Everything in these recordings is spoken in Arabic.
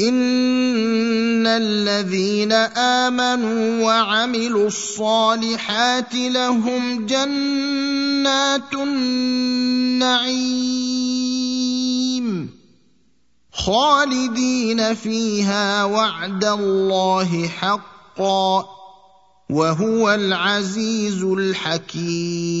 ان الذين امنوا وعملوا الصالحات لهم جنات النعيم خالدين فيها وعد الله حقا وهو العزيز الحكيم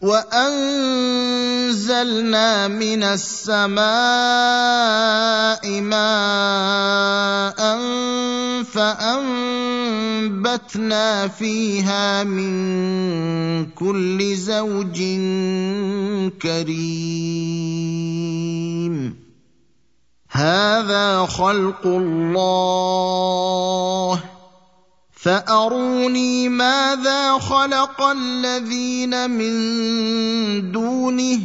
وانزلنا من السماء ماء فانبتنا فيها من كل زوج كريم هذا خلق الله فأروني ماذا خلق الذين من دونه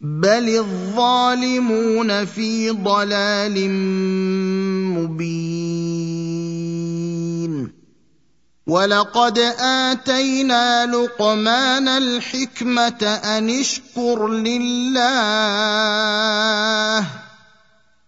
بل الظالمون في ضلال مبين. ولقد آتينا لقمان الحكمة أن اشكر لله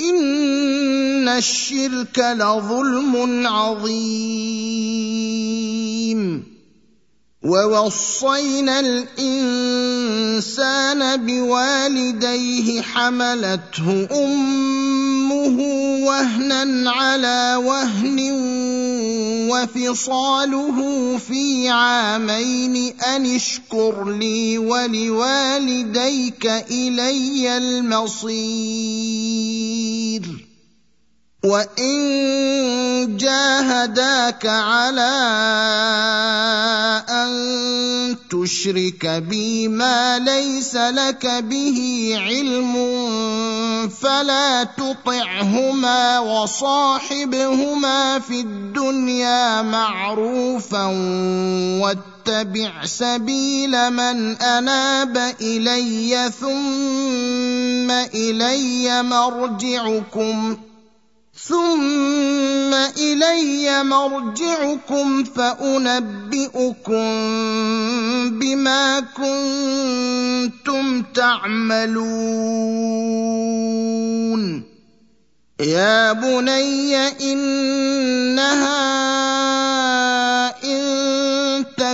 ان الشرك لظلم عظيم. ووصينا الانسان بوالديه حملته امه وهنا على وهن وفصاله في عامين ان اشكر لي ولوالديك الي المصير وإن جاهداك على أن تشرك بي ما ليس لك به علم فلا تطعهما وصاحبهما في الدنيا معروفا واتبع سبيل من أناب إلي ثم إلي مرجعكم ثم إلي مرجعكم فأنبئكم بما كنتم تعملون. يا بني إنها ان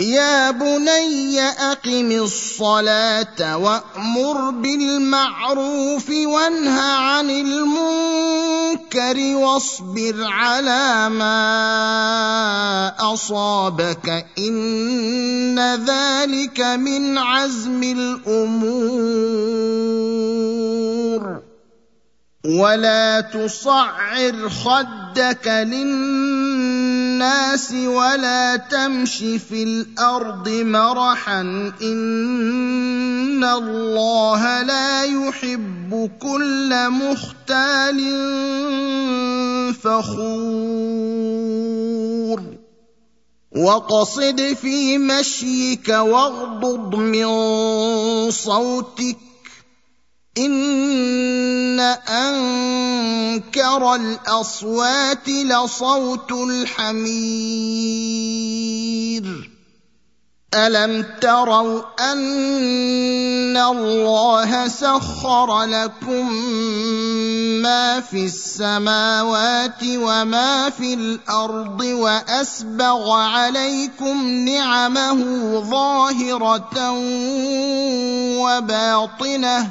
يا بني اقم الصلاه وامر بالمعروف وانه عن المنكر واصبر على ما اصابك ان ذلك من عزم الأمور. ولا تصعر خدك للناس ولا تمش في الأرض مرحا إن الله لا يحب كل مختال فخور. وقصد في مشيك واغضض من صوتك ان انكر الاصوات لصوت الحمير الم تروا ان الله سخر لكم ما في السماوات وما في الأرض واسبغ عليكم نعمه ظاهره وباطنه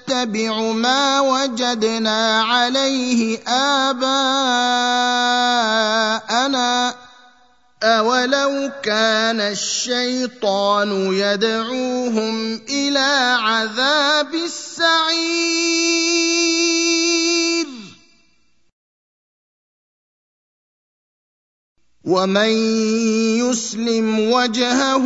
نتبع ما وجدنا عليه آباءنا. أولو كان الشيطان يدعوهم إلى عذاب السعير. ومن يسلم وجهه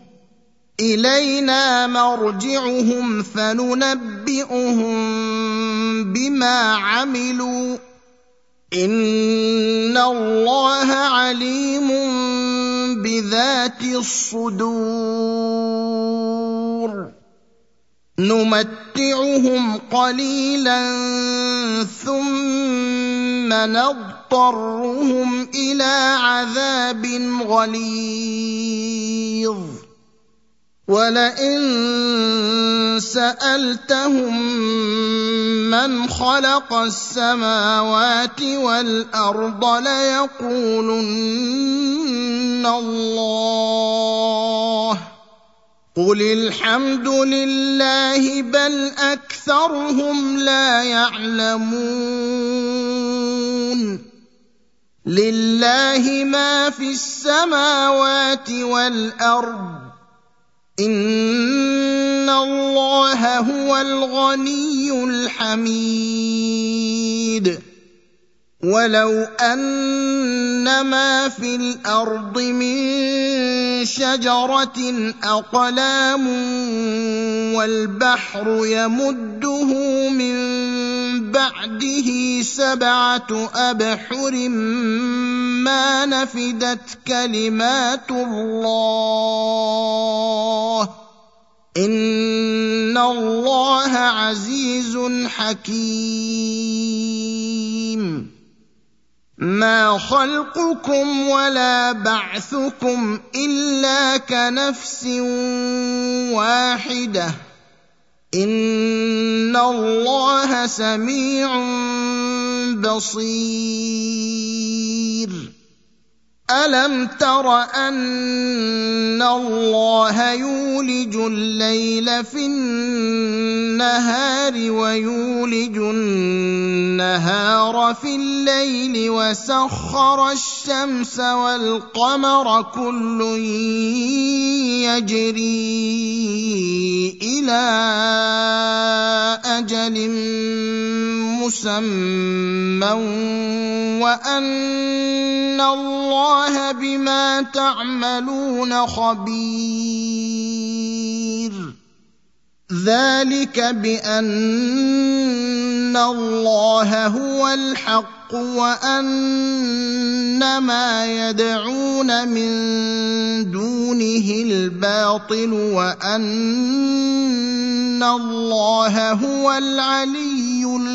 إلينا مرجعهم فننبئهم بما عملوا. إن الله عليم بذات الصدور. نمتعهم قليلا ثم نضطرهم إلى عذاب غليظ. ولئن سألتهم من خلق السماوات والأرض ليقولن الله. قل الحمد لله بل أكثرهم لا يعلمون. لله ما في السماوات والأرض ان الله هو الغني الحميد ولو ان ما في الأرض من شجره اقلام والبحر يمده من بعده سبعة أبحر ما نفدت كلمات الله إن الله عزيز حكيم. ما خلقكم ولا بعثكم إلا كنفس واحدة. ان الله سميع بصير الم تر ان الله يولج الليل في النهار ويولج النهار في الليل وسخر الشمس والقمر كل يجري إلى أجل مسمى وأن الله بما تعملون خبير. ذلك بأن الله هو الحق وأن ما يدعون من دونه الباطل وأن الله هو العلي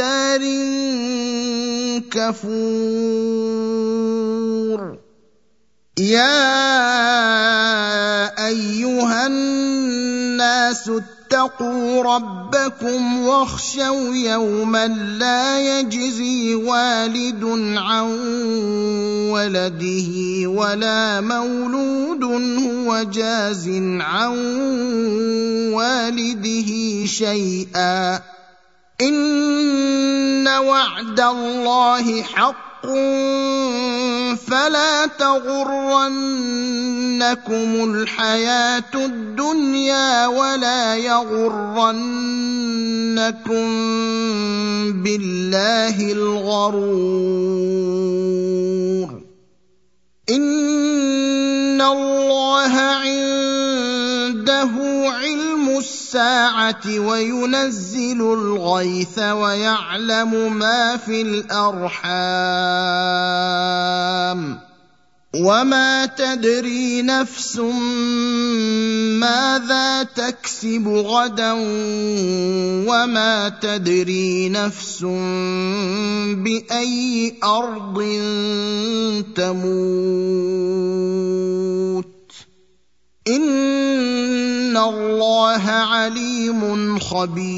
ختار كفور. يا أيها الناس اتقوا ربكم واخشوا يوما لا يجزي والد عن ولده ولا مولود هو جاز عن والده شيئا. ان وعد الله حق فلا تغرنكم الحياة الدنيا ولا يغرنكم بالله الغرور ان الله عنده علم الساعة وينزل الغيث ويعلم ما في الأرحام وما تدري نفس ماذا تكسب غدا وما تدري نفس بأي أرض تموت ان الله عليم خبير